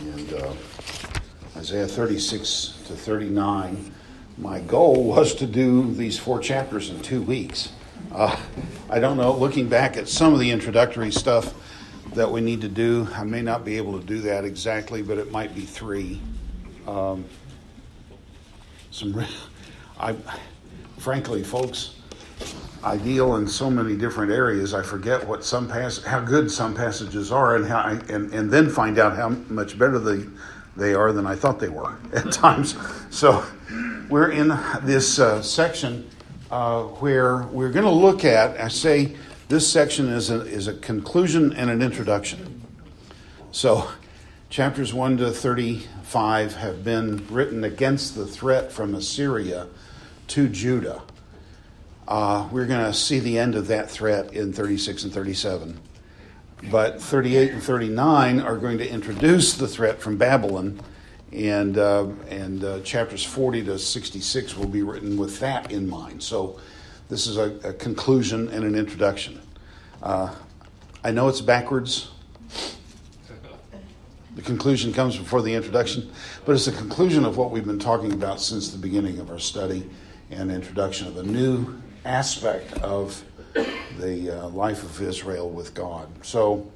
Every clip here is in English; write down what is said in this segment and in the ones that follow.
and uh, Isaiah 36 to 39. My goal was to do these four chapters in two weeks. Uh, I don't know, looking back at some of the introductory stuff that we need to do, I may not be able to do that exactly, but it might be three. Um, some, I, frankly, folks, I deal in so many different areas. I forget what some pass, how good some passages are, and how, I, and and then find out how much better they they are than I thought they were at times. So we're in this uh, section uh, where we're going to look at. I say this section is a is a conclusion and an introduction. So chapters one to thirty five have been written against the threat from Assyria to Judah uh, we're going to see the end of that threat in 36 and 37. But 38 and 39 are going to introduce the threat from Babylon, and, uh, and uh, chapters 40 to 66 will be written with that in mind. So this is a, a conclusion and an introduction. Uh, I know it's backwards. The conclusion comes before the introduction, but it's a conclusion of what we've been talking about since the beginning of our study and introduction of a new aspect of the uh, life of Israel with God. So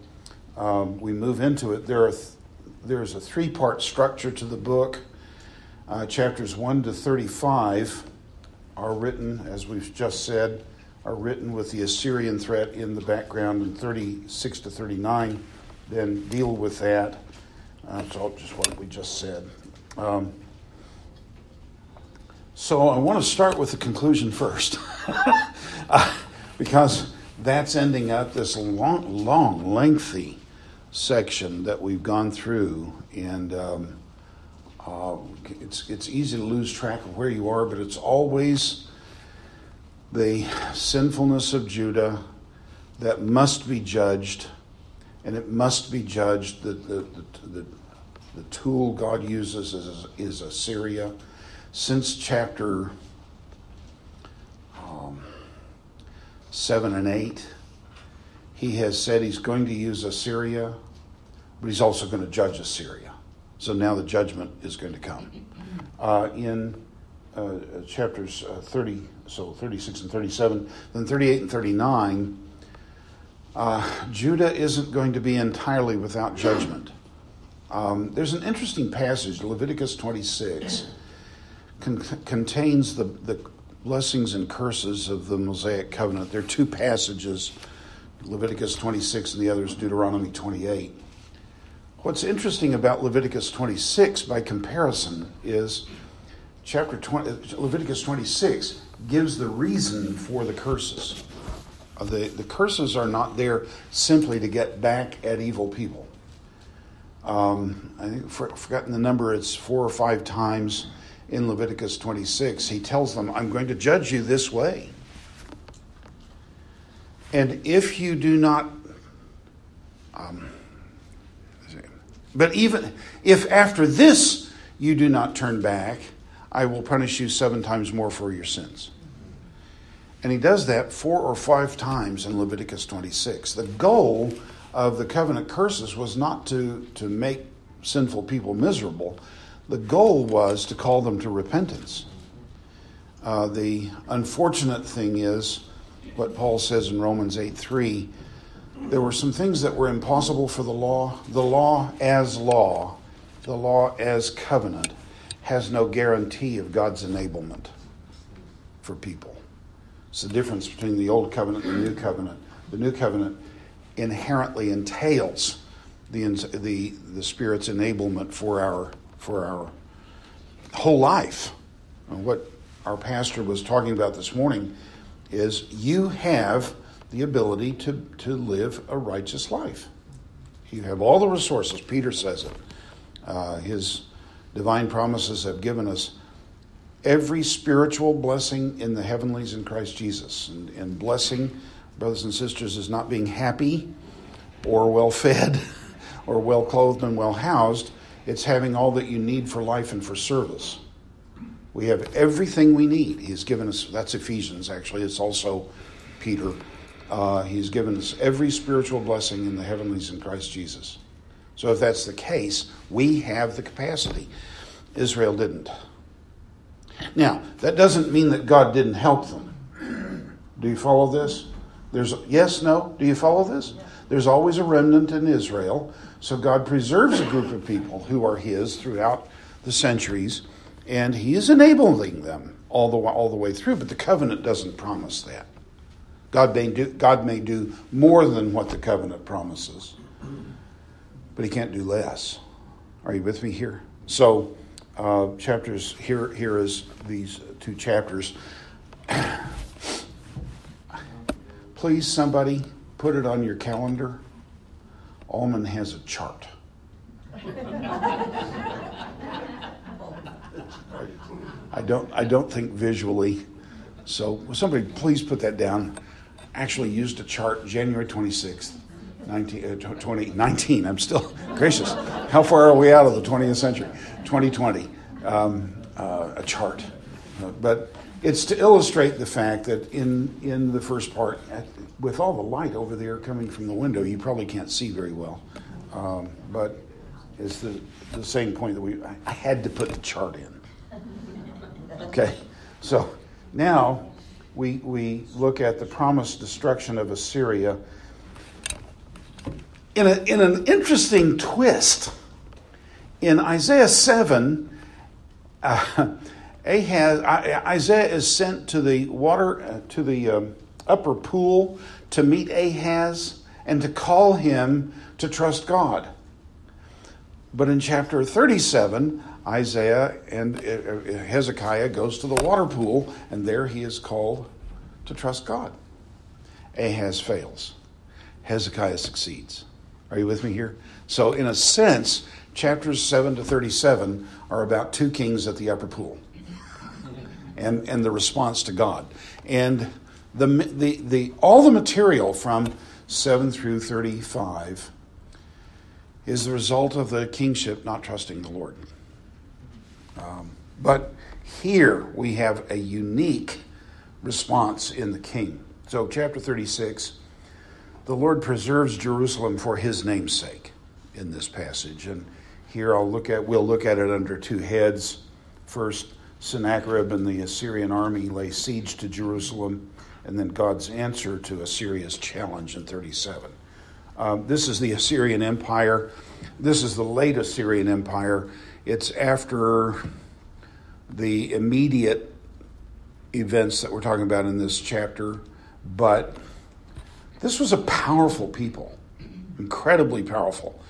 um, we move into it. There are th- there's a three part structure to the book. Uh, chapters 1 to 35 are written, as we've just said, are written with the Assyrian threat in the background, and 36 to 39 then deal with that. Uh, so just what we just said. Um, so I want to start with the conclusion first, uh, because that's ending up this long, long, lengthy section that we've gone through, and um, uh, it's it's easy to lose track of where you are, but it's always the sinfulness of Judah that must be judged, and it must be judged. that the, the, the, the tool God uses is, is Assyria since chapter 7 and 8, he has said he's going to use Assyria, but he's also going to judge Assyria. So now the judgment is going to come. Uh, in uh, chapters uh, 30, so 36 and 37, then 38 and 39, uh, Judah isn't going to be entirely without judgment. Um, there's an interesting passage, Leviticus 26 con- contains the, the blessings and curses of the Mosaic covenant. There are two passages Leviticus 26 and the other is Deuteronomy 28. What's interesting about Leviticus 26 by comparison is chapter 20, Leviticus 26 gives the reason for the curses. Uh, the, the curses are not there simply to get back at evil people. Um, I think I've forgotten the number, it's four or five times in Leviticus 26, he tells them, I'm going to judge you this way. And if you do not, um, but even if after this you do not turn back, I will punish you seven times more for your sins. And he does that four or five times in Leviticus 26. The goal of the covenant curses was not to, to make sinful people miserable, the goal was to call them to repentance. Uh, the unfortunate thing is what Paul says in Romans 8 3 there were some things that were impossible for the law. The law as law, the law as covenant, has no guarantee of God's enablement for people. It's the difference between the old covenant and the new covenant. The new covenant inherently entails the, the, the Spirit's enablement for our for our whole life. And what our pastor was talking about this morning is you have the ability to, to live a righteous life. You have all the resources. Peter says it. Uh, his divine promises have given us every spiritual blessing in the heavenlies in Christ Jesus. And, and blessing, brothers and sisters, is not being happy or well fed or well clothed and well housed. It's having all that you need for life and for service. We have everything we need. He's given us, that's Ephesians actually, it's also Peter. Uh, he's given us every spiritual blessing in the heavenlies in Christ Jesus. So if that's the case, we have the capacity. Israel didn't. Now, that doesn't mean that God didn't help them. Do you follow this? There's yes, no. Do you follow this? There's always a remnant in Israel. So God preserves a group of people who are his throughout the centuries, and he is enabling them all the all the way through, but the covenant doesn't promise that. God may do, God may do more than what the covenant promises, but He can't do less. Are you with me here? So, uh, chapters here here is these two chapters. Please, somebody, put it on your calendar. Alman has a chart. I don't I don't think visually. So somebody please put that down actually used a chart January 26th, 19, uh, 2019. I'm still gracious. How far are we out of the 20th century? 2020. Um, uh, a chart. Uh, but it's to illustrate the fact that in, in the first part, with all the light over there coming from the window, you probably can't see very well. Um, but it's the, the same point that we, I had to put the chart in. Okay, so now we, we look at the promised destruction of Assyria in, a, in an interesting twist. In Isaiah 7, uh, Ahaz, Isaiah is sent to the water, uh, to the um, upper pool to meet Ahaz and to call him to trust God. But in chapter 37, Isaiah and uh, uh, Hezekiah goes to the water pool, and there he is called to trust God. Ahaz fails. Hezekiah succeeds. Are you with me here? So, in a sense, chapters 7 to 37 are about two kings at the upper pool and, and the response to God. And the, the, the, all the material from 7 through 35 is the result of the kingship not trusting the Lord. Um, but here we have a unique response in the king. So, chapter 36, the Lord preserves Jerusalem for his name's sake in this passage. And here I'll look at we'll look at it under two heads. First, Sennacherib and the Assyrian army lay siege to Jerusalem, and then God's answer to Assyria's challenge in 37. Um, this is the Assyrian Empire. This is the late Assyrian Empire. It's after the immediate events that we're talking about in this chapter, but this was a powerful people, incredibly powerful.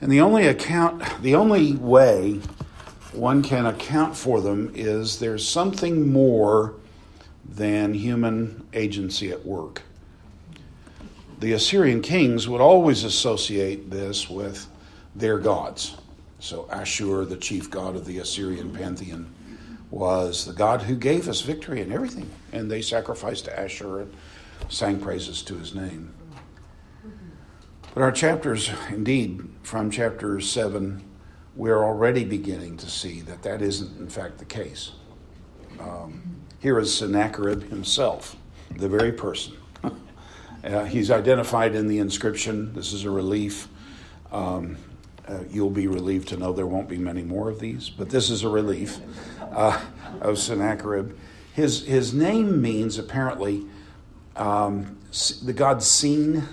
And the only account, the only way one can account for them is there's something more than human agency at work. The Assyrian kings would always associate this with their gods. So Ashur, the chief god of the Assyrian pantheon, was the God who gave us victory and everything. And they sacrificed to Ashur and sang praises to his name. But our chapters, indeed, from chapter 7, we're already beginning to see that that isn't, in fact, the case. Um, here is Sennacherib himself, the very person. uh, he's identified in the inscription. This is a relief. Um, uh, you'll be relieved to know there won't be many more of these, but this is a relief uh, of Sennacherib. His, his name means apparently um, the god Sin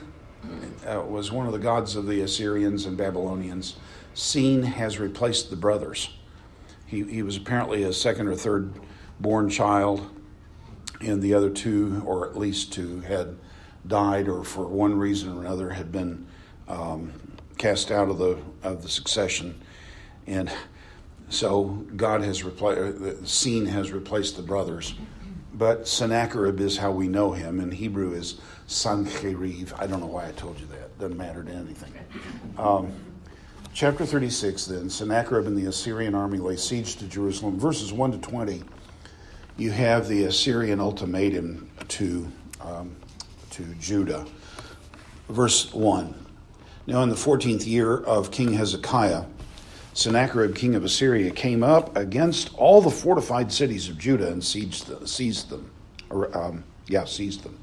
uh, was one of the gods of the Assyrians and Babylonians. Sin has replaced the brothers. He, he was apparently a second or third born child, and the other two, or at least two, had died or for one reason or another had been um, cast out of the of the succession, and so God has replaced uh, the Sin has replaced the brothers. But Sennacherib is how we know him. In Hebrew is Sancheriv. I don't know why I told you that. Doesn't matter to anything. Um, chapter 36 then Sennacherib and the Assyrian army lay siege to Jerusalem. Verses 1 to 20, you have the Assyrian ultimatum to, um, to Judah. Verse 1 now, in the 14th year of King Hezekiah, Sennacherib, king of Assyria, came up against all the fortified cities of Judah and seized them. Or, um, yeah, seized them.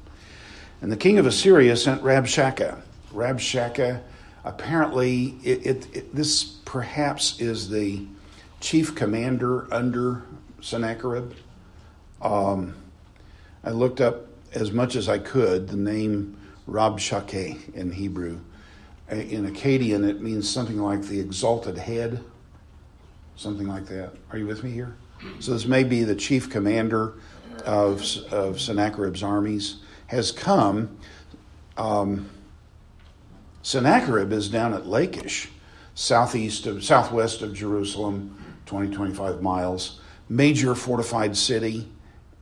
And the king of Assyria sent Rabshakeh. Rabshakeh apparently, it, it, it, this perhaps is the chief commander under Sennacherib. Um, I looked up as much as I could the name Rabshakeh in Hebrew. In Akkadian, it means something like the exalted head, something like that. Are you with me here? So this may be the chief commander of, of Sennacherib's armies has come. Um, Sennacherib is down at Lachish, southeast of southwest of Jerusalem, 20 25 miles. Major fortified city,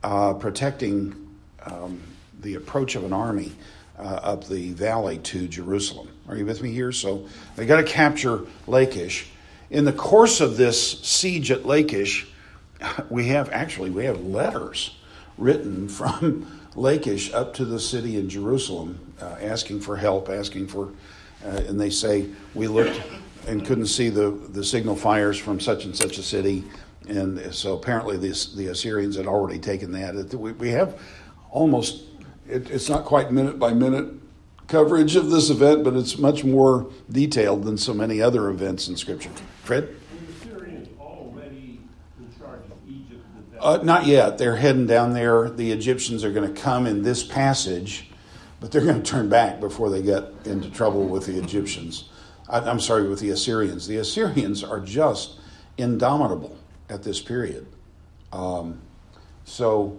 uh, protecting um, the approach of an army uh, up the valley to Jerusalem. Are you with me here? So they got to capture Lachish. In the course of this siege at Lachish, we have actually we have letters written from Lachish up to the city in Jerusalem, uh, asking for help, asking for, uh, and they say we looked and couldn't see the the signal fires from such and such a city, and so apparently the the Assyrians had already taken that. We, we have almost it, it's not quite minute by minute coverage of this event, but it's much more detailed than so many other events in Scripture. Fred. Uh, not yet. They're heading down there. The Egyptians are going to come in this passage, but they're going to turn back before they get into trouble with the Egyptians. I, am sorry, with the Assyrians. The Assyrians are just indomitable at this period. Um, so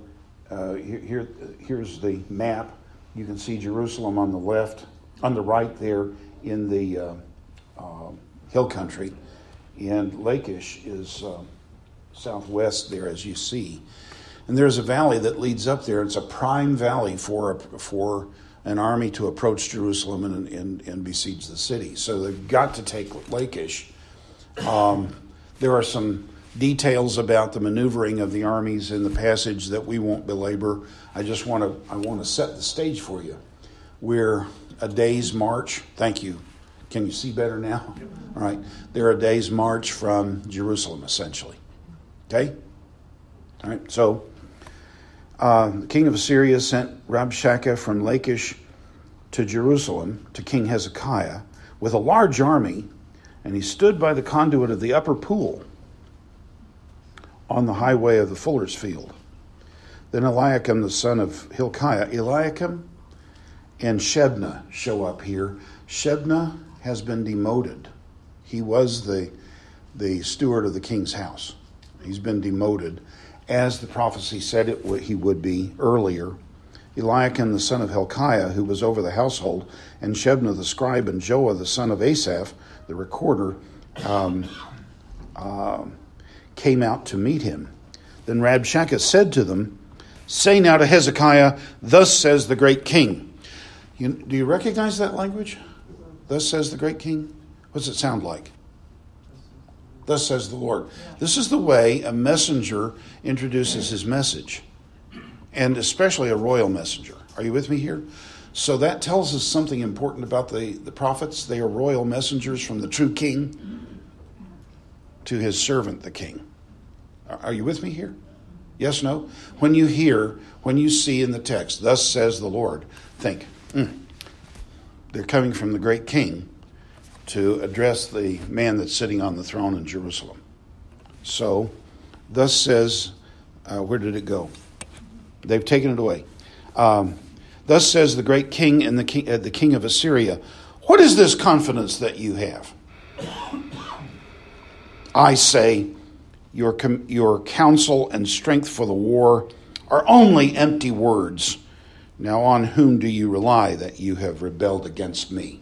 uh, here, here's the map. You can see Jerusalem on the left, on the right there in the uh, uh, hill country, and Lachish is uh, southwest there, as you see. And there's a valley that leads up there. It's a prime valley for, for an army to approach Jerusalem and, and, and besiege the city. So they've got to take Lachish. Um, there are some details about the maneuvering of the armies in the passage that we won't belabor. I just want to I want to set the stage for you. We're a day's march. Thank you. Can you see better now? All right. They're a day's march from Jerusalem, essentially. Okay? All right, so uh, the king of Assyria sent Rabshakeh from Lachish to Jerusalem to King Hezekiah with a large army, and he stood by the conduit of the upper pool on the highway of the fuller's field. Then Eliakim, the son of Hilkiah, Eliakim and Shebna show up here. Shebna has been demoted. He was the, the steward of the king's house. He's been demoted, as the prophecy said it would, he would be earlier. Eliakim the son of Hilkiah, who was over the household, and Shebna the scribe, and Joah the son of Asaph, the recorder, um, uh, came out to meet him. Then Rabshakeh said to them, Say now to Hezekiah, Thus says the great king. You, do you recognize that language? Thus says the great king? What's it sound like? Thus says the Lord. This is the way a messenger introduces his message, and especially a royal messenger. Are you with me here? So that tells us something important about the, the prophets. They are royal messengers from the true king to his servant, the king. Are you with me here? Yes, no? When you hear, when you see in the text, thus says the Lord, think, mm, they're coming from the great king to address the man that's sitting on the throne in Jerusalem. So, thus says, uh, where did it go? They've taken it away. Um, thus says the great king and the king, uh, the king of Assyria, What is this confidence that you have? I say, your, com- your counsel and strength for the war are only empty words. Now, on whom do you rely that you have rebelled against me?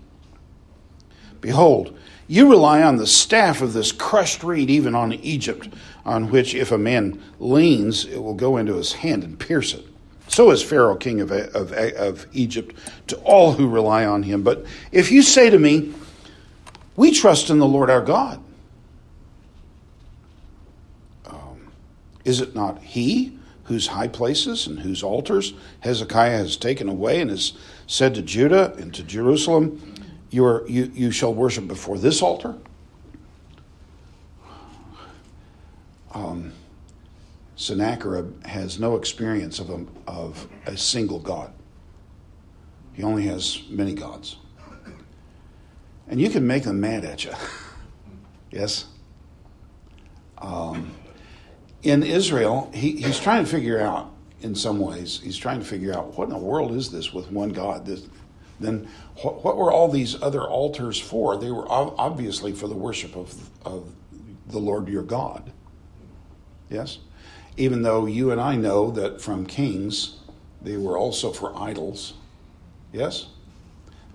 Behold, you rely on the staff of this crushed reed, even on Egypt, on which if a man leans, it will go into his hand and pierce it. So is Pharaoh, king of, of, of Egypt, to all who rely on him. But if you say to me, We trust in the Lord our God, um, is it not he whose high places and whose altars Hezekiah has taken away and has said to Judah and to Jerusalem, you, you shall worship before this altar. Um, Sennacherib has no experience of a, of a single God. He only has many gods. and you can make them mad at you. yes? Um, in Israel, he, he's trying to figure out, in some ways, he's trying to figure out what in the world is this with one God? This, then what, what, were all these other altars for? They were obviously for the worship of, of the Lord your God. Yes? Even though you and I know that from kings, they were also for idols. Yes?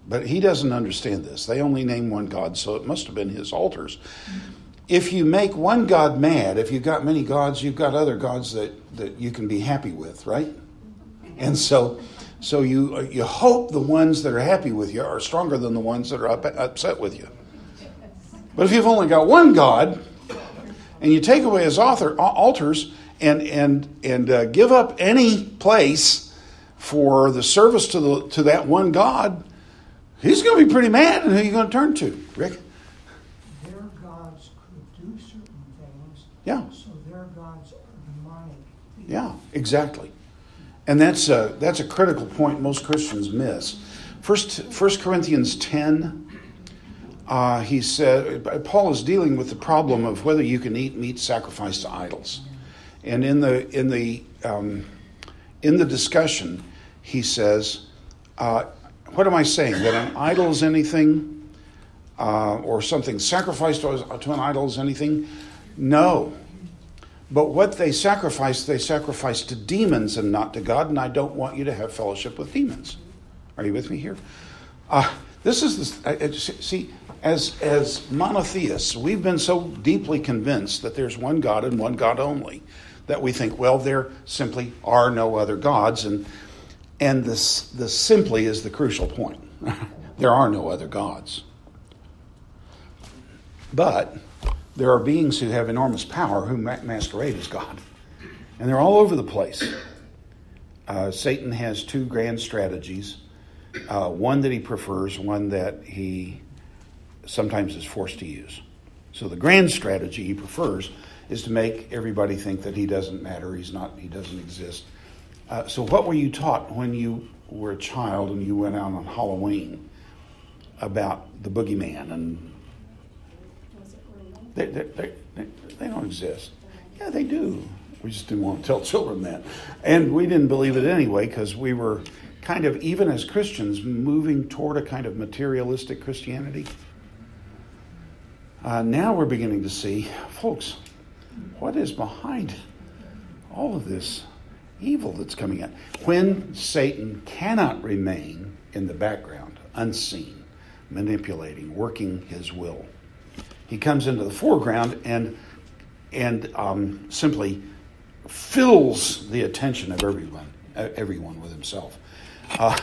But he doesn't understand this. They only name one God, so it must have been his altars. If you make one God mad, if you've got many gods, you've got other gods that, that you can be happy with, right? And so so you you hope the ones that are happy with you are stronger than the ones that are up, upset with you. But if you've only got one God, and you take away his author, altars and and and uh, give up any place for the service to the to that one God, he's going to be pretty mad. And who are you going to turn to, Rick? Their gods could do certain things. Yeah. So their gods are demonic. Yeah, exactly. And that's a, that's a critical point most Christians miss. First, First Corinthians 10, uh, he said, Paul is dealing with the problem of whether you can eat meat sacrificed to idols. And in the, in the, um, in the discussion, he says, uh, What am I saying? That an idol is anything, uh, or something sacrificed to an idol is anything? No. But what they sacrifice, they sacrifice to demons and not to God, and I don't want you to have fellowship with demons. Are you with me here? Uh, this is the, uh, see, as as monotheists, we've been so deeply convinced that there's one God and one God only that we think, well, there simply are no other gods, and and this the simply is the crucial point. there are no other gods. But there are beings who have enormous power who masquerade as God. And they're all over the place. Uh, Satan has two grand strategies uh, one that he prefers, one that he sometimes is forced to use. So the grand strategy he prefers is to make everybody think that he doesn't matter, he's not, he doesn't exist. Uh, so what were you taught when you were a child and you went out on Halloween about the boogeyman and they, they, they, they don't exist. Yeah, they do. We just didn't want to tell children that. And we didn't believe it anyway because we were kind of, even as Christians, moving toward a kind of materialistic Christianity. Uh, now we're beginning to see, folks, what is behind all of this evil that's coming out? When Satan cannot remain in the background, unseen, manipulating, working his will he comes into the foreground and and um, simply fills the attention of everyone everyone with himself. Uh,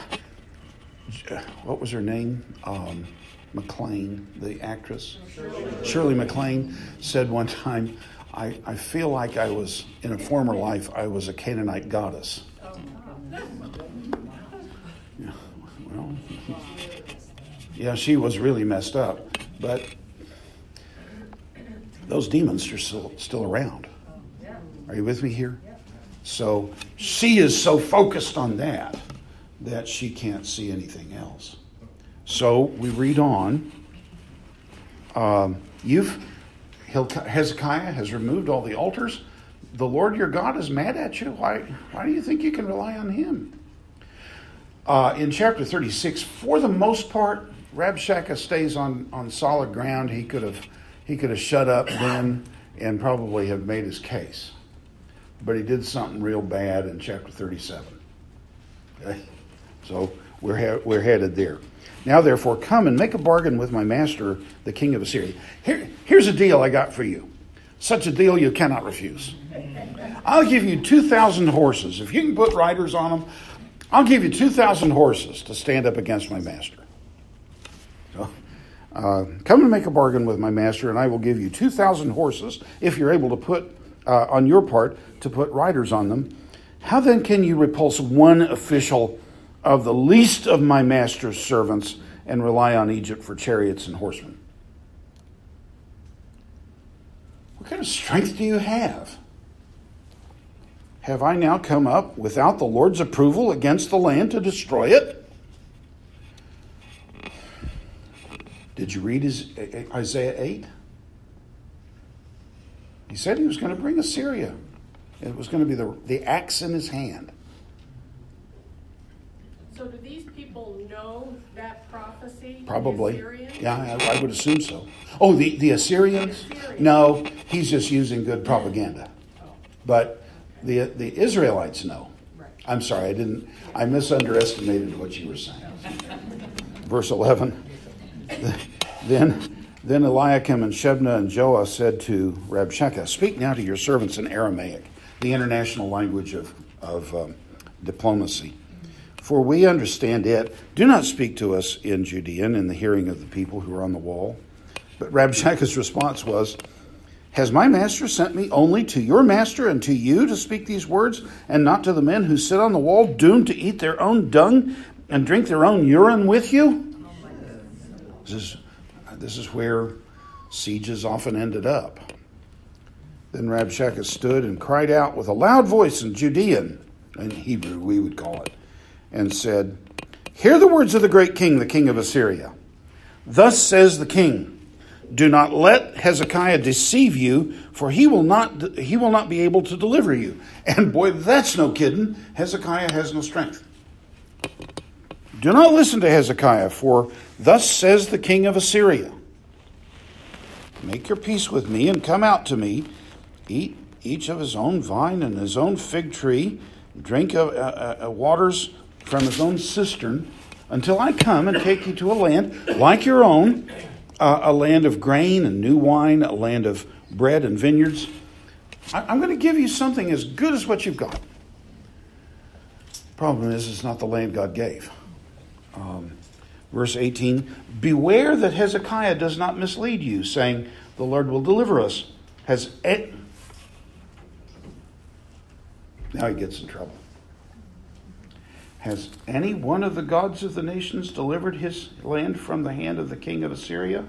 what was her name? Um, MacLaine, the actress. Shirley. Shirley said one time, I, I feel like I was, in a former life, I was a Canaanite goddess. Yeah, well, yeah, she was really messed up. But those demons are still, still around. Are you with me here? So she is so focused on that that she can't see anything else. So we read on. Um, you've Hezekiah has removed all the altars. The Lord your God is mad at you. Why? Why do you think you can rely on Him? Uh, in chapter 36, for the most part, Rabshakeh stays on, on solid ground. He could have he could have shut up then and probably have made his case. But he did something real bad in chapter 37. Okay? So we're, we're headed there. Now, therefore, come and make a bargain with my master, the king of Assyria. Here, here's a deal I got for you. Such a deal you cannot refuse. I'll give you 2,000 horses. If you can put riders on them, I'll give you 2,000 horses to stand up against my master. Uh, come and make a bargain with my master, and I will give you 2,000 horses if you're able to put, uh, on your part, to put riders on them. How then can you repulse one official of the least of my master's servants and rely on Egypt for chariots and horsemen? What kind of strength do you have? Have I now come up without the Lord's approval against the land to destroy it? Did you read his, eh, eh, Isaiah 8? He said he was going to bring Assyria. It was going to be the, the axe in his hand. So do these people know that prophecy? Probably. Yeah, I, I would assume so. Oh, the, the Assyrians? The Assyrians. No, he's just using good propaganda. Oh, But the, the Israelites know. right. I'm sorry, I didn't, I misunderestimated what you were saying. Verse 11. Then, then Eliakim and Shebna and Joah said to Rabshakeh, Speak now to your servants in Aramaic, the international language of, of um, diplomacy. For we understand it. Do not speak to us in Judean in the hearing of the people who are on the wall. But Rabshakeh's response was, Has my master sent me only to your master and to you to speak these words, and not to the men who sit on the wall, doomed to eat their own dung and drink their own urine with you? This is, this is where sieges often ended up. Then Rabshakeh stood and cried out with a loud voice in Judean, in Hebrew we would call it, and said, Hear the words of the great king, the king of Assyria. Thus says the king, Do not let Hezekiah deceive you, for he will not he will not be able to deliver you. And boy, that's no kidding. Hezekiah has no strength. Do not listen to Hezekiah, for thus says the king of Assyria Make your peace with me and come out to me. Eat each of his own vine and his own fig tree, drink of uh, uh, waters from his own cistern, until I come and take you to a land like your own, uh, a land of grain and new wine, a land of bread and vineyards. I, I'm going to give you something as good as what you've got. Problem is, it's not the land God gave. Verse 18 Beware that Hezekiah does not mislead you, saying, The Lord will deliver us. Has. Now he gets in trouble. Has any one of the gods of the nations delivered his land from the hand of the king of Assyria?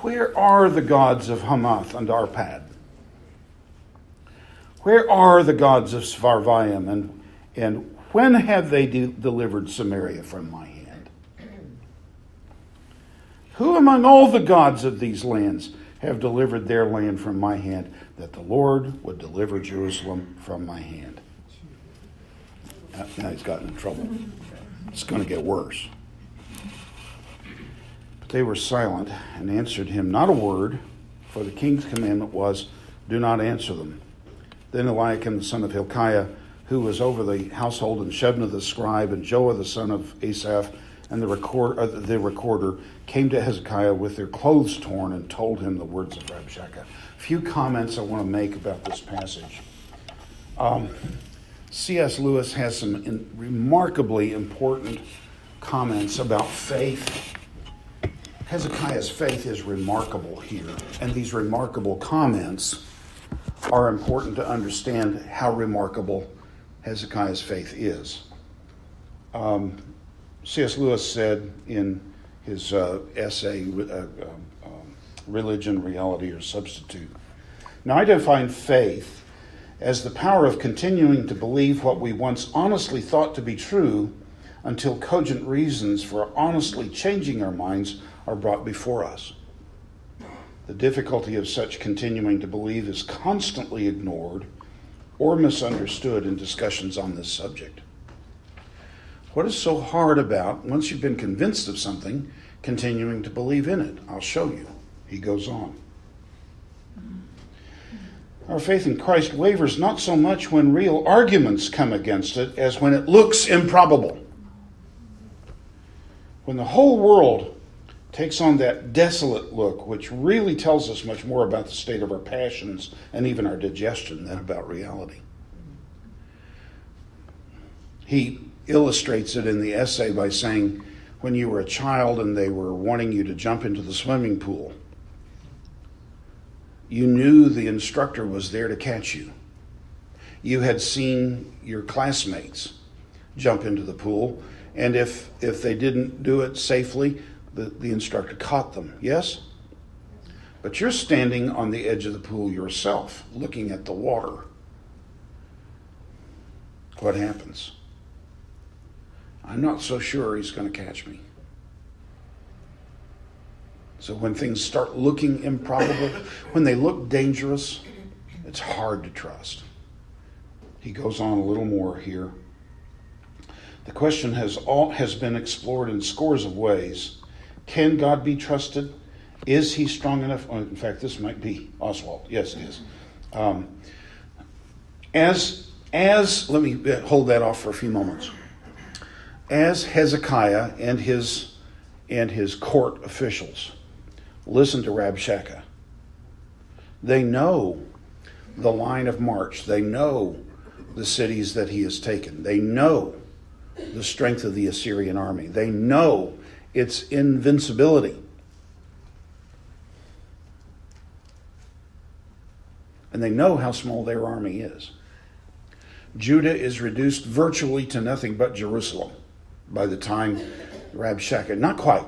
Where are the gods of Hamath and Arpad? Where are the gods of Sepharvaim and, and when have they de- delivered Samaria from my hand? Who among all the gods of these lands have delivered their land from my hand, that the Lord would deliver Jerusalem from my hand? Now now he's gotten in trouble. It's going to get worse. But they were silent and answered him not a word, for the king's commandment was, Do not answer them. Then Eliakim the son of Hilkiah, who was over the household, and Shebna the scribe, and Joah the son of Asaph, and the, record, uh, the recorder, came to Hezekiah with their clothes torn and told him the words of Rabshakeh. A few comments I want to make about this passage. Um, C.S. Lewis has some in, remarkably important comments about faith. Hezekiah's faith is remarkable here, and these remarkable comments are important to understand how remarkable Hezekiah's faith is. Um, C.S. Lewis said in his uh, essay, uh, um, um, Religion, Reality, or Substitute Now, I define faith as the power of continuing to believe what we once honestly thought to be true until cogent reasons for honestly changing our minds are brought before us. The difficulty of such continuing to believe is constantly ignored or misunderstood in discussions on this subject. What is so hard about, once you've been convinced of something, continuing to believe in it? I'll show you. He goes on. Our faith in Christ wavers not so much when real arguments come against it as when it looks improbable. When the whole world takes on that desolate look, which really tells us much more about the state of our passions and even our digestion than about reality. He illustrates it in the essay by saying, when you were a child and they were wanting you to jump into the swimming pool, you knew the instructor was there to catch you. You had seen your classmates jump into the pool, and if, if they didn't do it safely, the, the instructor caught them. Yes? But you're standing on the edge of the pool yourself, looking at the water. What happens? I'm not so sure he's going to catch me. So when things start looking improbable, when they look dangerous, it's hard to trust. He goes on a little more here. The question has all has been explored in scores of ways. Can God be trusted? Is he strong enough? Oh, in fact, this might be Oswalt. Yes, it is. Um, as as let me hold that off for a few moments. As Hezekiah and his and his court officials listen to Rabshakeh, they know the line of march. They know the cities that he has taken. They know the strength of the Assyrian army. They know its invincibility. And they know how small their army is. Judah is reduced virtually to nothing but Jerusalem by the time Rabshakeh. Not quite.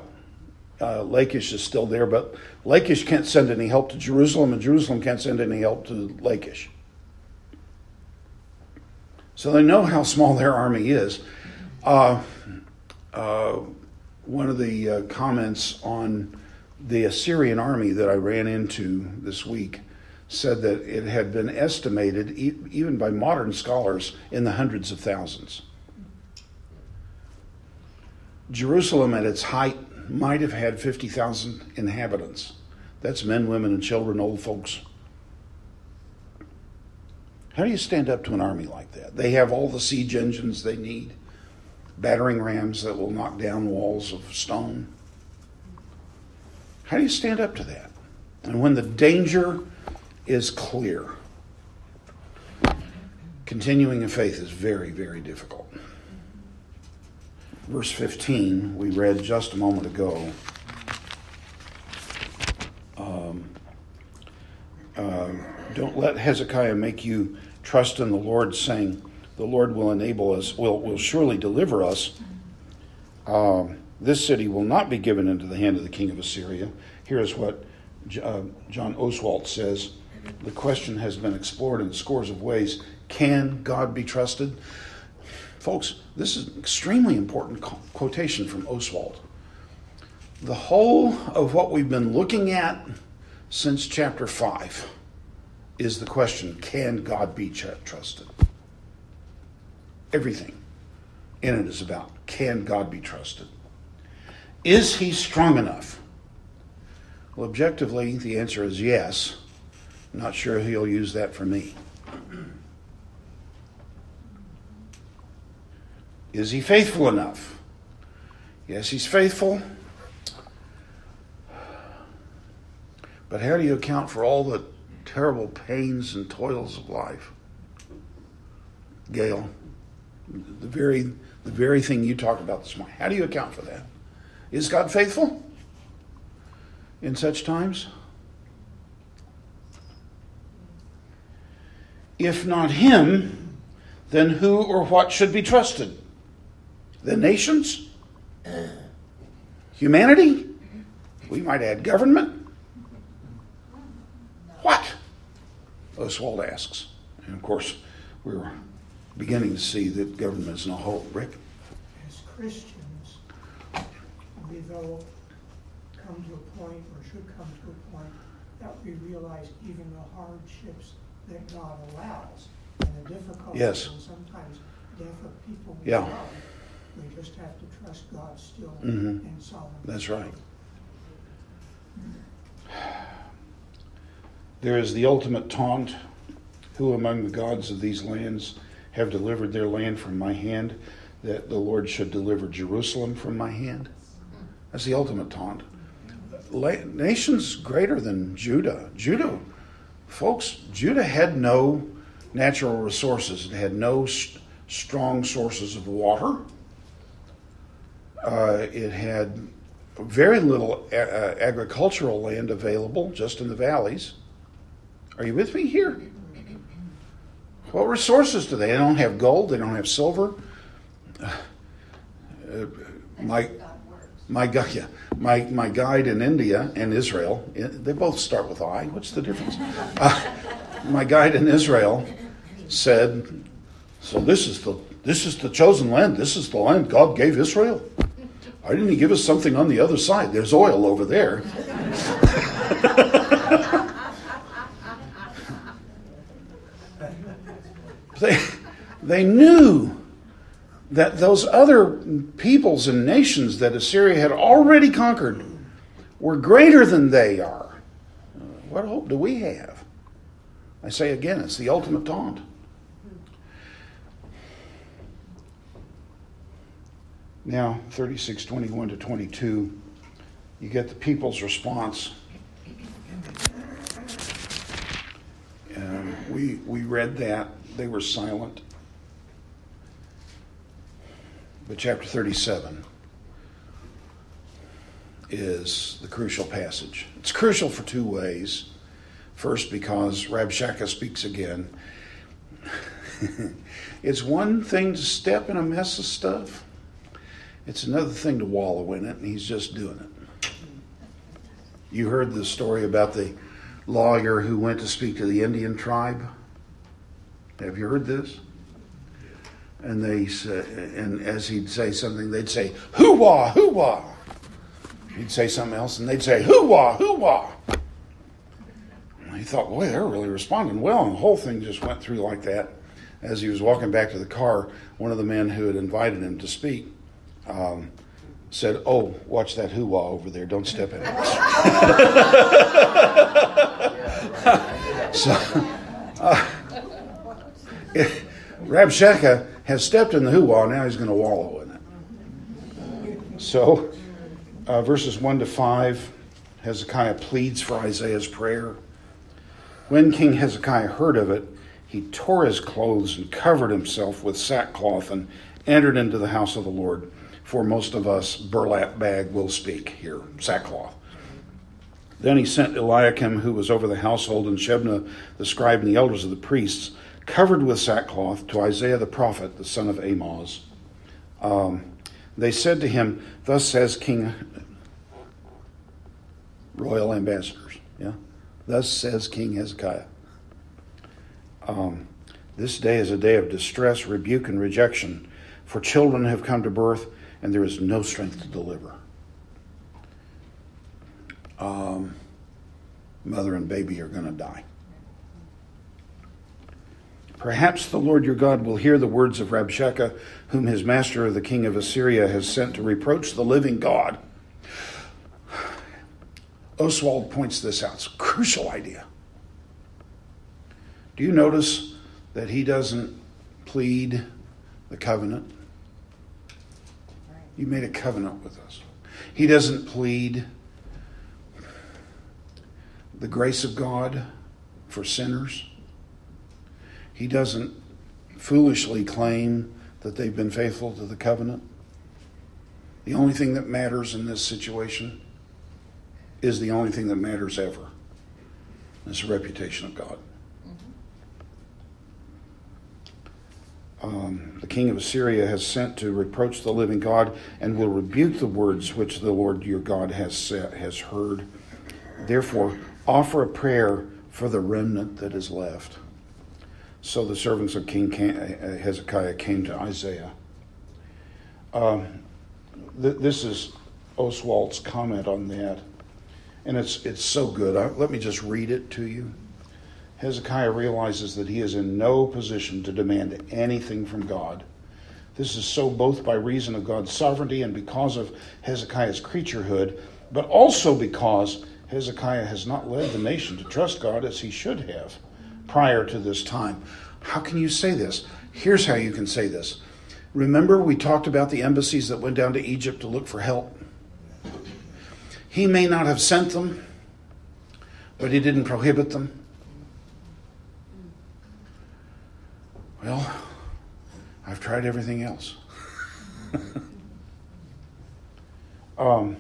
Uh, Lachish is still there, but Lachish can't send any help to Jerusalem, and Jerusalem can't send any help to Lachish. So they know how small their army is. Uh, uh, one of the uh, comments on the Assyrian army that I ran into this week said that it had been estimated, even by modern scholars, in the hundreds of thousands. Jerusalem at its height might have had 50,000 inhabitants. That's men, women, and children, old folks. How do you stand up to an army like that? They have all the siege engines they need, battering rams that will knock down walls of stone. How do you stand up to that? And when the danger is clear, continuing in faith is very, very difficult. Verse 15, we read just a moment ago. Um, uh, don't let Hezekiah make you trust in the Lord, saying, The Lord will enable us, will, will surely deliver us. Um, this city will not be given into the hand of the king of Assyria. Here is what uh, John Oswalt says. The question has been explored in scores of ways. Can God be trusted? Folks, this is an extremely important quotation from Oswalt. The whole of what we've been looking at since chapter 5 is the question can God be trusted? Everything in it is about can God be trusted? Is he strong enough? Well, objectively, the answer is yes. I'm not sure he'll use that for me. Is he faithful enough? Yes, he's faithful. But how do you account for all the terrible pains and toils of life. Gail, the very, the very thing you talked about this morning, how do you account for that? Is God faithful in such times? If not Him, then who or what should be trusted? The nations? Humanity? We might add government. What? Oswalt asks. And of course, we're beginning to see that government is no hope. Rick? As Christians, we though come to a point, or should come to a point, that we realize even the hardships that God allows and the difficulties yes. and sometimes death of people yeah. love, we just have to trust God still mm-hmm. and sovereign. That's right. There is the ultimate taunt Who among the gods of these lands have delivered their land from my hand, that the Lord should deliver Jerusalem from my hand? That's the ultimate taunt. nations greater than Judah. Judah, folks, Judah had no natural resources, it had no st- strong sources of water. Uh, it had very little a- agricultural land available, just in the valleys. Are you with me here? What resources do they? They don't have gold. They don't have silver. Uh, my my guy, yeah, my my guide in India and Israel. They both start with I. What's the difference? Uh, my guide in Israel said, "So this is the this is the chosen land. This is the land God gave Israel. Why didn't He give us something on the other side? There's oil over there." they, they knew that those other peoples and nations that Assyria had already conquered were greater than they are. What hope do we have? I say again, it's the ultimate taunt. Now, 36, 21 to 22, you get the people's response. We, we read that. They were silent. But chapter 37 is the crucial passage. It's crucial for two ways. First, because Rabshakeh speaks again. it's one thing to step in a mess of stuff, it's another thing to wallow in it, and he's just doing it. You heard the story about the lawyer who went to speak to the Indian tribe. Have you heard this? And they say, and as he'd say something, they'd say, "Hoo-wah, hoo-wah." He'd say something else, and they'd say, "Hoo-wah, hoo-wah." And he thought, boy, they're really responding well, and the whole thing just went through like that. As he was walking back to the car, one of the men who had invited him to speak um, said, "Oh, watch that hoo-wah over there! Don't step in it." so, uh, Rabshakeh has stepped in the hoo-wah. Now he's going to wallow in it. So, uh, verses one to five, Hezekiah pleads for Isaiah's prayer. When King Hezekiah heard of it, he tore his clothes and covered himself with sackcloth and entered into the house of the Lord. For most of us, burlap bag will speak here, sackcloth. Then he sent Eliakim, who was over the household, and Shebna, the scribe, and the elders of the priests, covered with sackcloth, to Isaiah the prophet, the son of Amoz. Um, they said to him, Thus says King, royal ambassadors, yeah? Thus says King Hezekiah. Um, this day is a day of distress, rebuke, and rejection, for children have come to birth, and there is no strength to deliver. Um, mother and baby are going to die. Perhaps the Lord your God will hear the words of Rabshakeh, whom his master, the king of Assyria, has sent to reproach the living God. Oswalt points this out. It's a crucial idea. Do you notice that he doesn't plead the covenant? You made a covenant with us. He doesn't plead the grace of God for sinners. He doesn't foolishly claim that they've been faithful to the covenant. The only thing that matters in this situation is the only thing that matters ever. It's the reputation of God. Um, the king of Assyria has sent to reproach the living God and will rebuke the words which the Lord your God has said, has heard. Therefore, offer a prayer for the remnant that is left. So the servants of King uh, Hezekiah came to Isaiah. Um, th- this is Oswalt's comment on that, and it's it's so good. I, let me just read it to you. Hezekiah realizes that he is in no position to demand anything from God. This is so both by reason of God's sovereignty and because of Hezekiah's creaturehood, but also because Hezekiah has not led the nation to trust God as he should have prior to this time. How can you say this? Here's how you can say this. Remember, we talked about the embassies that went down to Egypt to look for help? He may not have sent them, but he didn't prohibit them. Well, I've tried everything else. um,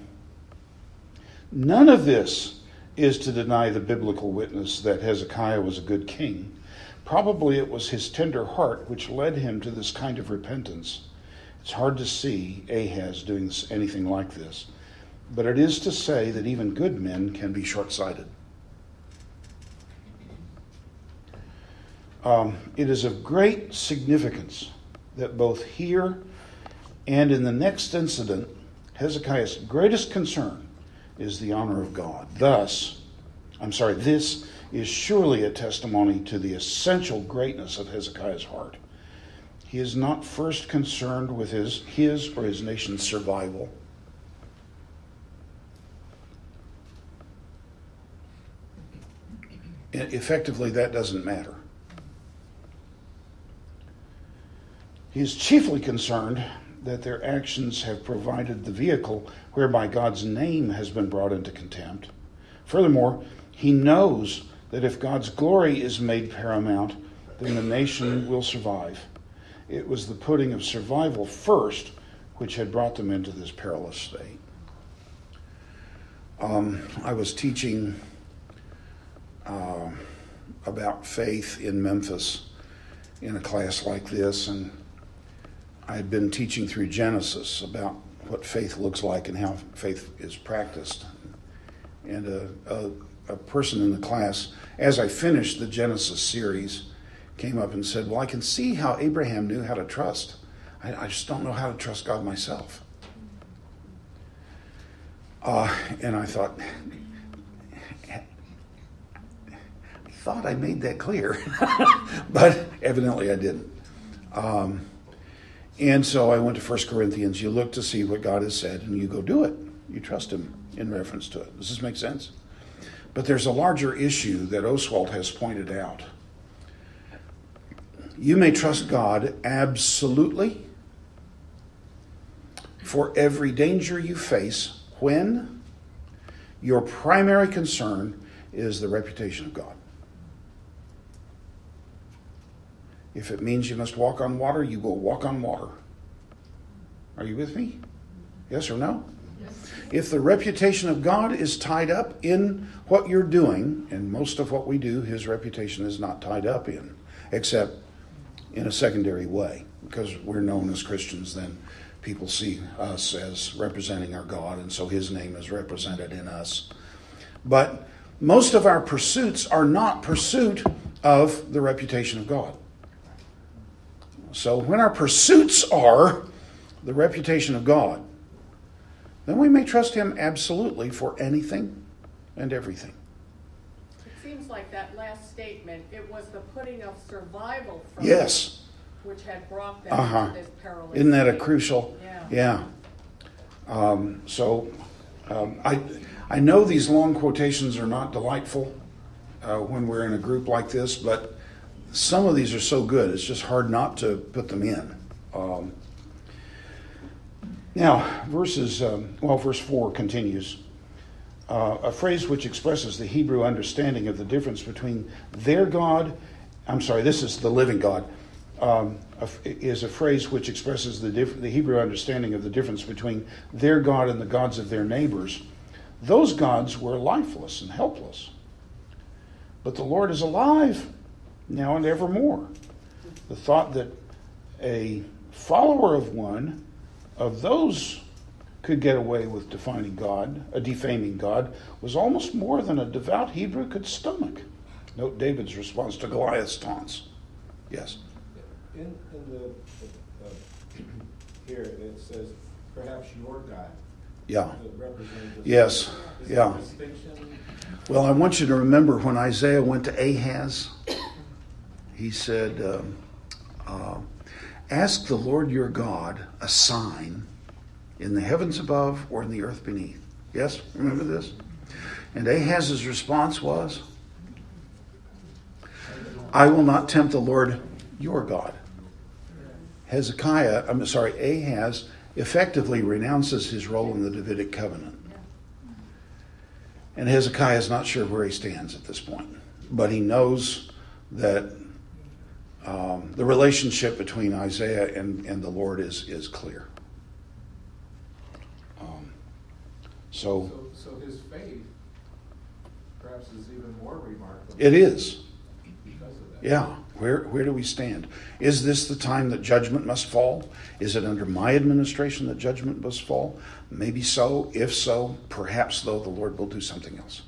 none of this is to deny the biblical witness that Hezekiah was a good king. Probably it was his tender heart which led him to this kind of repentance. It's hard to see Ahaz doing anything like this, but it is to say that even good men can be short sighted. Um, it is of great significance that both here and in the next incident, Hezekiah's greatest concern is the honor of God. Thus, I'm sorry, this is surely a testimony to the essential greatness of Hezekiah's heart. He is not first concerned with his, his or his nation's survival. Effectively, that doesn't matter. He is chiefly concerned that their actions have provided the vehicle whereby God's name has been brought into contempt. Furthermore, he knows that if God's glory is made paramount, then the nation will survive. It was the putting of survival first which had brought them into this perilous state. Um, I was teaching uh, about faith in Memphis in a class like this, and I had been teaching through Genesis about what faith looks like and how faith is practiced. And a, a, a, person in the class, as I finished the Genesis series, came up and said, Well, I can see how Abraham knew how to trust. I, I just don't know how to trust God myself. Uh, and I thought, I thought I made that clear, but evidently I didn't. Um, and so I went to 1 Corinthians. You look to see what God has said and you go do it. You trust Him in reference to it. Does this make sense? But there's a larger issue that Oswalt has pointed out. You may trust God absolutely for every danger you face when your primary concern is the reputation of God. If it means you must walk on water, you will walk on water. Are you with me? Yes or no? Yes. If the reputation of God is tied up in what you're doing, and most of what we do, his reputation is not tied up in, except in a secondary way, because we're known as Christians, then people see us as representing our God, and so his name is represented in us. But most of our pursuits are not pursuit of the reputation of God. So when our pursuits are the reputation of God, then we may trust Him absolutely for anything and everything. It seems like that last statement, it was the putting of survival from yes. which had brought them uh-huh. to this perilous Isn't that a crucial? Yeah. yeah. Um, so um, I, I know these long quotations are not delightful uh, when we're in a group like this, but some of these are so good, it's just hard not to put them in. Um, now, verses, um, well, verse 4 continues. Uh, a phrase which expresses the Hebrew understanding of the difference between their God, I'm sorry, this is the living God, um, is a phrase which expresses the, diff- the Hebrew understanding of the difference between their God and the gods of their neighbors. Those gods were lifeless and helpless. But the Lord is alive now and evermore. The thought that a follower of one of those could get away with defining God, a defaming God, was almost more than a devout Hebrew could stomach. Note David's response to Goliath's taunts. Yes. In, in the uh, here it says perhaps your God. Yeah. Yes. Yeah. Well, I want you to remember when Isaiah went to Ahaz he said, um, uh, Ask the Lord your God a sign in the heavens above or in the earth beneath. Yes? Remember this? And Ahaz's response was, I will not tempt the Lord your God. Hezekiah, I'm sorry, Ahaz effectively renounces his role in the Davidic covenant. And Hezekiah is not sure where he stands at this point, but he knows that um, the relationship between Isaiah and, and the Lord is, is clear. Um, so, so, so, his faith perhaps is even more remarkable. It is. Yeah. Where, where do we stand? Is this the time that judgment must fall? Is it under my administration that judgment must fall? Maybe so. If so, perhaps, though, the Lord will do something else.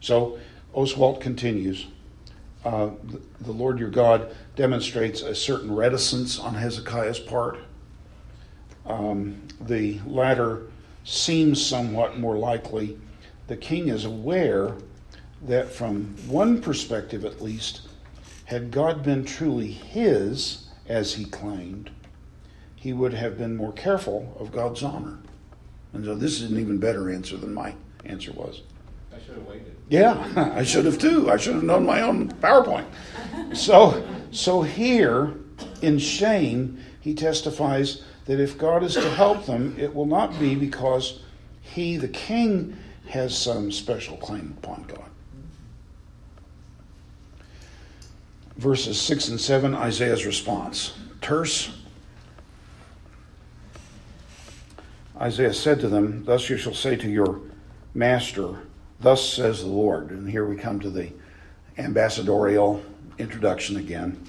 So Oswalt continues uh, the, Lord your God demonstrates a certain reticence on Hezekiah's part. Um, the latter seems somewhat more likely. The king is aware that from one perspective at least, had God been truly his, as he claimed, he would have been more careful of God's honor. And so this is an even better answer than my answer was. I should have waited. Yeah, I should have too. I should have known my own PowerPoint. So, so here in shame, he testifies that if God is to help them, it will not be because he, the king, has some special claim upon God. Verses 6 and 7, Isaiah's response. Terse. Isaiah said to them, Thus you shall say to your master, Thus says the Lord. And here we come to the ambassadorial introduction again.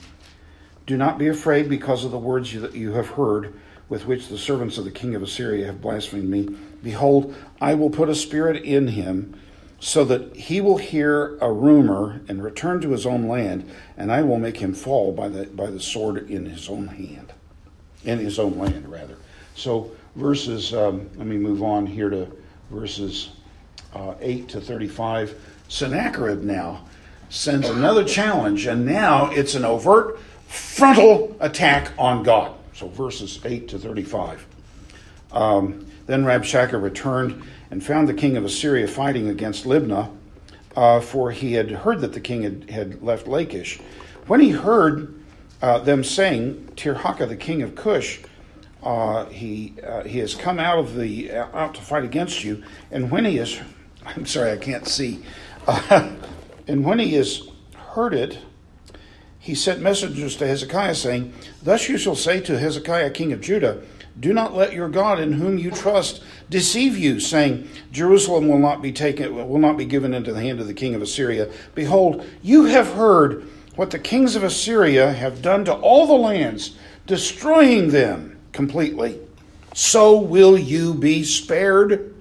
Do not be afraid because of the words that you have heard, with which the servants of the king of Assyria have blasphemed me. Behold, I will put a spirit in him, so that he will hear a rumor and return to his own land, and I will make him fall by the by the sword in his own hand, in his own land rather. So verses. Um, let me move on here to verses uh, 8 to 35. Sennacherib now sends another challenge, and now it's an overt frontal attack on God. So verses 8 to 35. Um, then Rabshakeh returned and found the king of Assyria fighting against Libnah, uh, for he had heard that the king had, had left Lachish. When he heard uh, them saying, Tirhaka, the king of Cush, uh, he uh, he has come out of the uh, out to fight against you, and when he is, I'm sorry, I can't see, uh, and when he has heard it, he sent messengers to Hezekiah, saying, Thus you shall say to Hezekiah, king of Judah, Do not let your God in whom you trust deceive you, saying, Jerusalem will not be taken will not be given into the hand of the king of Assyria. Behold, you have heard what the kings of Assyria have done to all the lands, destroying them completely. So will you be spared.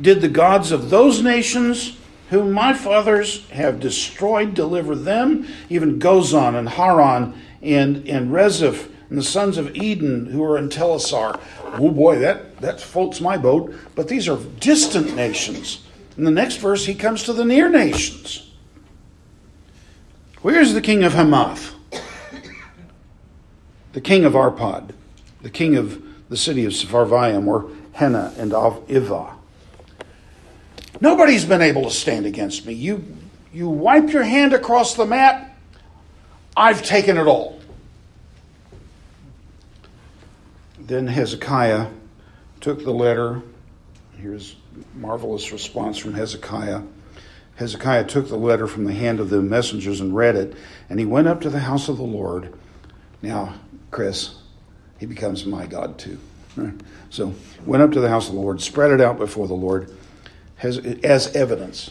Did the gods of those nations whom my fathers have destroyed deliver them? Even Gozan and Haran and, and and the sons of Eden who are in Telassar. Oh boy, that, that floats my boat. But these are distant nations. In the next verse, he comes to the near nations. Where's the king of Hamath? The king of Arpad the king of the city of Sepharvaim, or Hena and of Ivah. Nobody's been able to stand against me. You, you wipe your hand across the map, I've taken it all. Then Hezekiah took the letter. Here's marvelous response from Hezekiah. Hezekiah took the letter from the hand of the messengers and read it, and he went up to the house of the Lord. Now, Chris, he becomes my God too. So went up to the house of the Lord, spread it out before the Lord as, as evidence.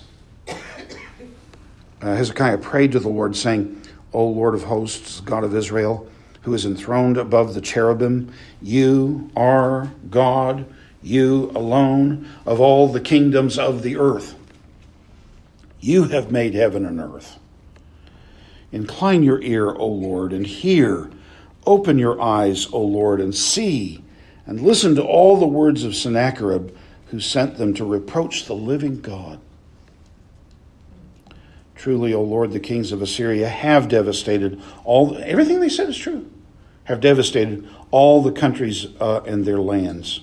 Uh, Hezekiah prayed to the Lord, saying, O Lord of hosts, God of Israel, who is enthroned above the cherubim, you are God, you alone of all the kingdoms of the earth. You have made heaven and earth. Incline your ear, O Lord, and hear Open your eyes, O Lord, and see, and listen to all the words of Sennacherib, who sent them to reproach the living God. Truly, O Lord, the kings of Assyria have devastated all, everything they said is true, have devastated all the countries uh, and their lands.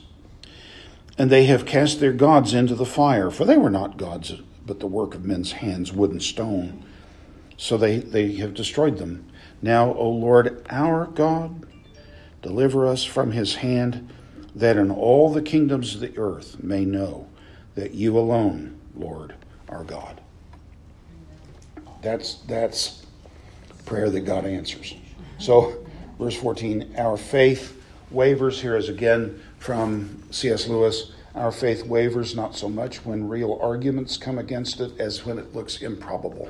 And they have cast their gods into the fire, for they were not gods, but the work of men's hands, wood and stone. So they, they have destroyed them. Now, O Lord, our God, deliver us from his hand, that in all the kingdoms of the earth may know that you alone, Lord, are God. That's that's prayer that God answers. So, verse 14, our faith wavers here is again from C.S. Lewis. Our faith wavers not so much when real arguments come against it as when it looks improbable.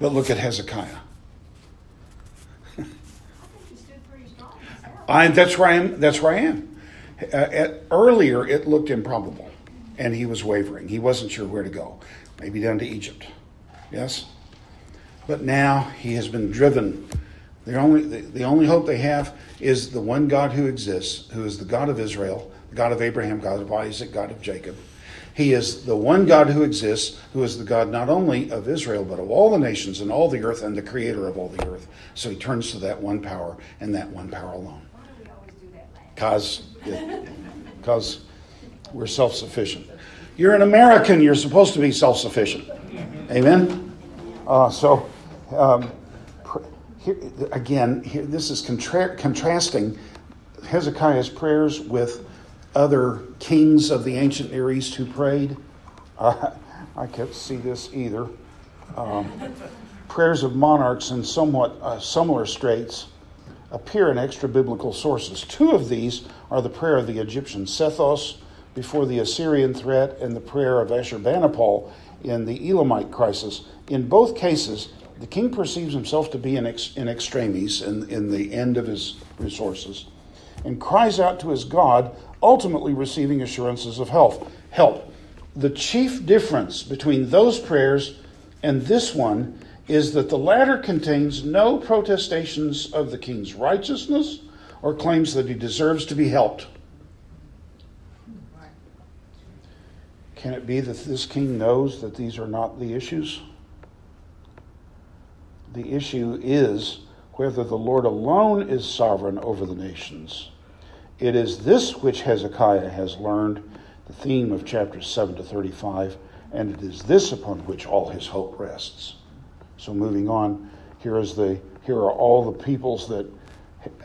But look at Hezekiah. I, that's where I am. That's where I am. Uh, at, earlier, it looked improbable, and he was wavering. He wasn't sure where to go. Maybe down to Egypt. Yes, but now he has been driven. The only the, the only hope they have is the one God who exists, who is the God of Israel, the God of Abraham, God of Isaac, God of Jacob, He is the one God who exists, who is the God not only of Israel, but of all the nations and all the earth and the creator of all the earth. So he turns to that one power and that one power alone. Why do we always Because because we're self sufficient. You're an American, you're supposed to be self sufficient. Amen? Uh, so, um, here, again, here, this is contra- contrasting Hezekiah's prayers with other kings of the ancient Near East who prayed. Uh, I can't see this either. Um, prayers of monarchs in somewhat uh, similar straits appear in extra biblical sources. Two of these are the prayer of the Egyptian Sethos before the Assyrian threat and the prayer of Ashurbanipal in the Elamite crisis. In both cases, the king perceives himself to be in, ex- in extremis, in, in the end of his resources, and cries out to his God, ultimately receiving assurances of help. Help. The chief difference between those prayers and this one is that the latter contains no protestations of the king's righteousness or claims that he deserves to be helped. Can it be that this king knows that these are not the issues? The issue is whether the Lord alone is sovereign over the nations. It is this which Hezekiah has learned, the theme of chapters 7 to 35, and it is this upon which all his hope rests. So moving on, here is the here are all the peoples that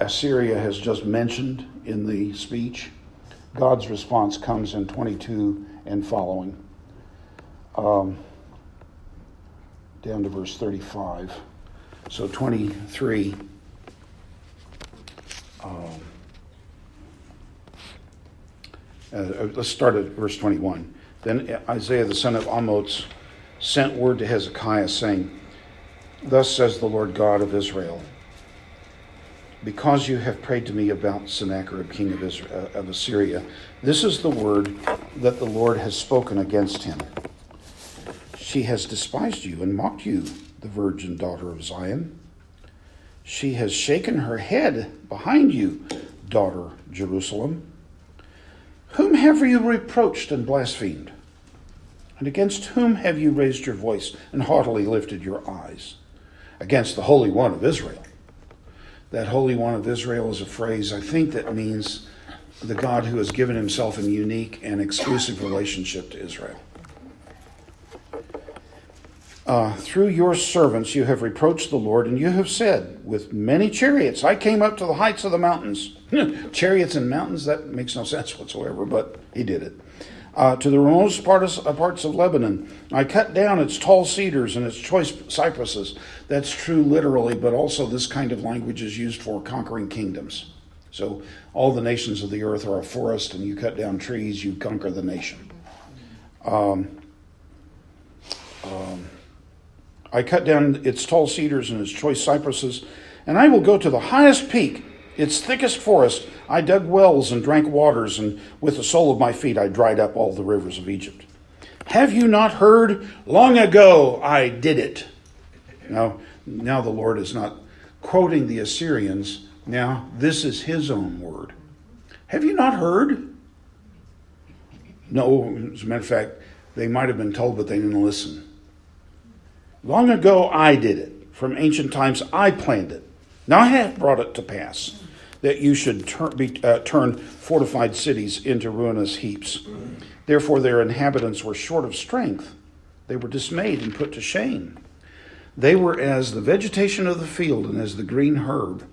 Assyria has just mentioned in the speech. God's response comes in 22 and following, um, down to verse 35. So 23. Um, uh, let's start at verse 21. Then Isaiah the son of Amoz sent word to Hezekiah, saying, Thus says the Lord God of Israel, because you have prayed to me about Sennacherib, king of, Israel, of Assyria, this is the word that the Lord has spoken against him. She has despised you and mocked you, the virgin daughter of Zion. She has shaken her head behind you, daughter Jerusalem. Whom have you reproached and blasphemed? And against whom have you raised your voice and haughtily lifted your eyes? Against the Holy One of Israel. That Holy One of Israel is a phrase I think that means the God who has given himself a unique and exclusive relationship to Israel. Uh, through your servants you have reproached the Lord, and you have said, With many chariots I came up to the heights of the mountains. chariots and mountains, that makes no sense whatsoever, but he did it. Uh, to the remotest parts, uh, parts of Lebanon, I cut down its tall cedars and its choice cypresses. That's true literally, but also this kind of language is used for conquering kingdoms. So all the nations of the earth are a forest, and you cut down trees, you conquer the nation. Um, um, I cut down its tall cedars and its choice cypresses, and I will go to the highest peak, its thickest forest. I dug wells and drank waters, and with the sole of my feet I dried up all the rivers of Egypt. Have you not heard? Long ago I did it. Now, now the Lord is not quoting the Assyrians. Now, this is his own word. Have you not heard? No, as a matter of fact, they might have been told, but they didn't listen. Long ago I did it. From ancient times I planned it. Now I have brought it to pass that you should turn, be, uh, turn fortified cities into ruinous heaps. Therefore their inhabitants were short of strength. They were dismayed and put to shame. They were as the vegetation of the field and as the green herb,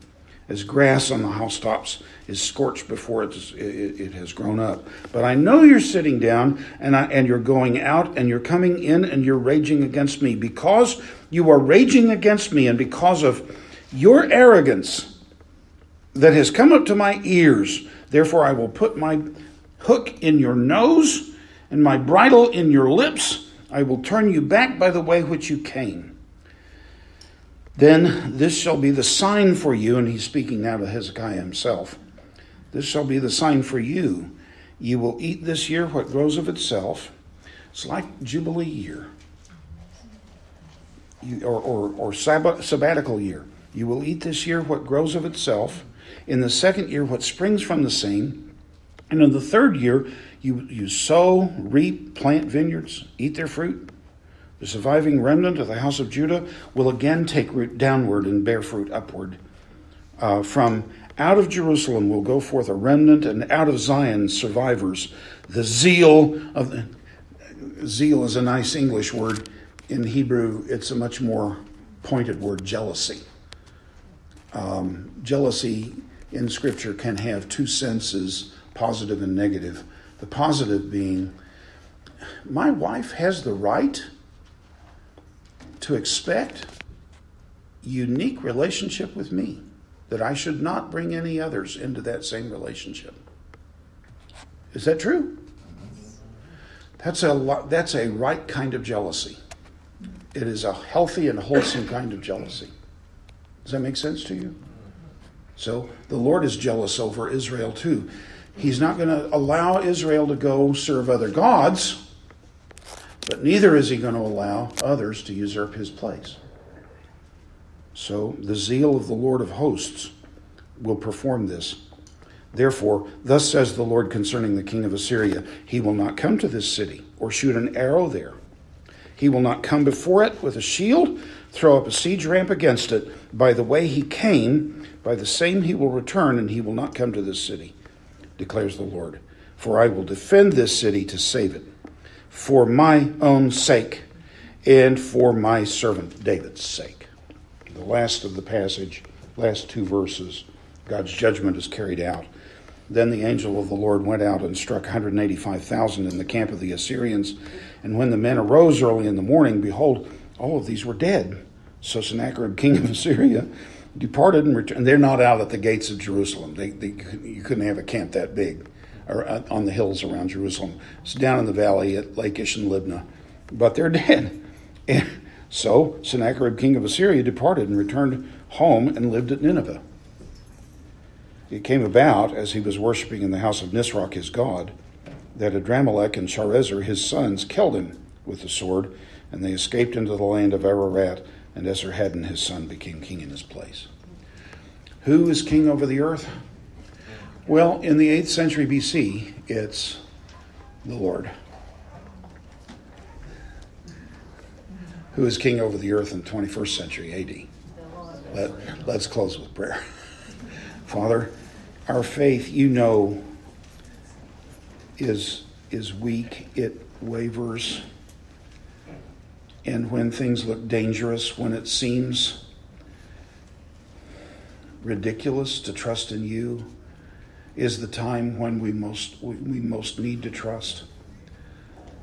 as grass on the housetops is scorched before it, it, has grown up. But I know you're sitting down and, I, and you're going out and you're coming in and you're raging against me because you are raging against me and because of your arrogance that has come up to my ears. Therefore, I will put my hook in your nose and my bridle in your lips. I will turn you back by the way which you came. Then this shall be the sign for you, and he's speaking now to Hezekiah himself. This shall be the sign for you. You will eat this year what grows of itself. It's like Jubilee year, you, or, or, or sabbat, sabbatical year. You will eat this year what grows of itself. In the second year, what springs from the same. And in the third year, you, you sow, reap, plant vineyards, eat their fruit. The surviving remnant of the house of Judah will again take root downward and bear fruit upward. Uh, from out of Jerusalem will go forth a remnant, and out of Zion survivors. The zeal of the, zeal is a nice English word. In Hebrew, it's a much more pointed word jealousy. Um, jealousy in Scripture can have two senses positive and negative. The positive being, my wife has the right to expect unique relationship with me that I should not bring any others into that same relationship. Is that true? That's a that's a right kind of jealousy. It is a healthy and wholesome kind of jealousy. Does that make sense to you? So the Lord is jealous over Israel too. He's not going to allow Israel to go serve other gods, but neither is he going to allow others to usurp his place. So the zeal of the Lord of hosts will perform this. Therefore, thus says the Lord concerning the king of Assyria He will not come to this city or shoot an arrow there. He will not come before it with a shield, throw up a siege ramp against it. By the way he came, by the same he will return, and he will not come to this city declares the Lord. For I will defend this city to save it, for my own sake, and for my servant David's sake. The last of the passage, last two verses, God's judgment is carried out. Then the angel of the Lord went out and struck 185,000 in the camp of the Assyrians. And when the men arose early in the morning, behold, all of these were dead. So Sennacherib, king of Assyria, departed and returned. They're not out at the gates of Jerusalem. They, they, you couldn't have a camp that big or uh, on the hills around Jerusalem. It's down in the valley at Lachish and Libnah. But they're dead. And so Sennacherib, king of Assyria, departed and returned home and lived at Nineveh. It came about, as he was worshiping in the house of Nisroch, his god, that Adrammelech and Sharezer, his sons, killed him with the sword, and they escaped into the land of Ararat and Esarhaddon, his son, became king in his place. Who is king over the earth? Well, in the 8th century BC, it's the Lord. Who is king over the earth in the 21st century AD? Let, let's close with prayer. Father, our faith, you know, is, is weak, it wavers and when things look dangerous, when it seems ridiculous to trust in you, is the time when we most we most need to trust.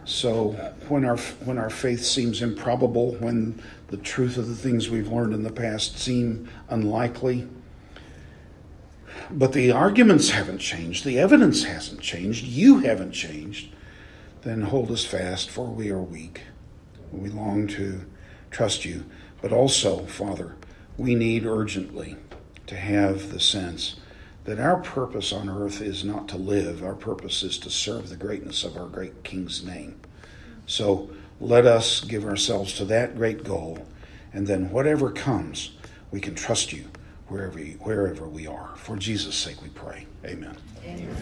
So when our when our faith seems improbable, when the truth of the things we've learned in the past seem unlikely, but the arguments haven't changed, the evidence hasn't changed, you haven't changed, then hold us fast, for we are weak. We long to trust you. But also, Father, we need urgently to have the sense that our purpose on earth is not to live, our purpose is to serve the greatness of our great King's name. So let us give ourselves to that great goal, and then whatever comes, we can trust you wherever, wherever we are. For Jesus' sake we pray. Amen. Amen.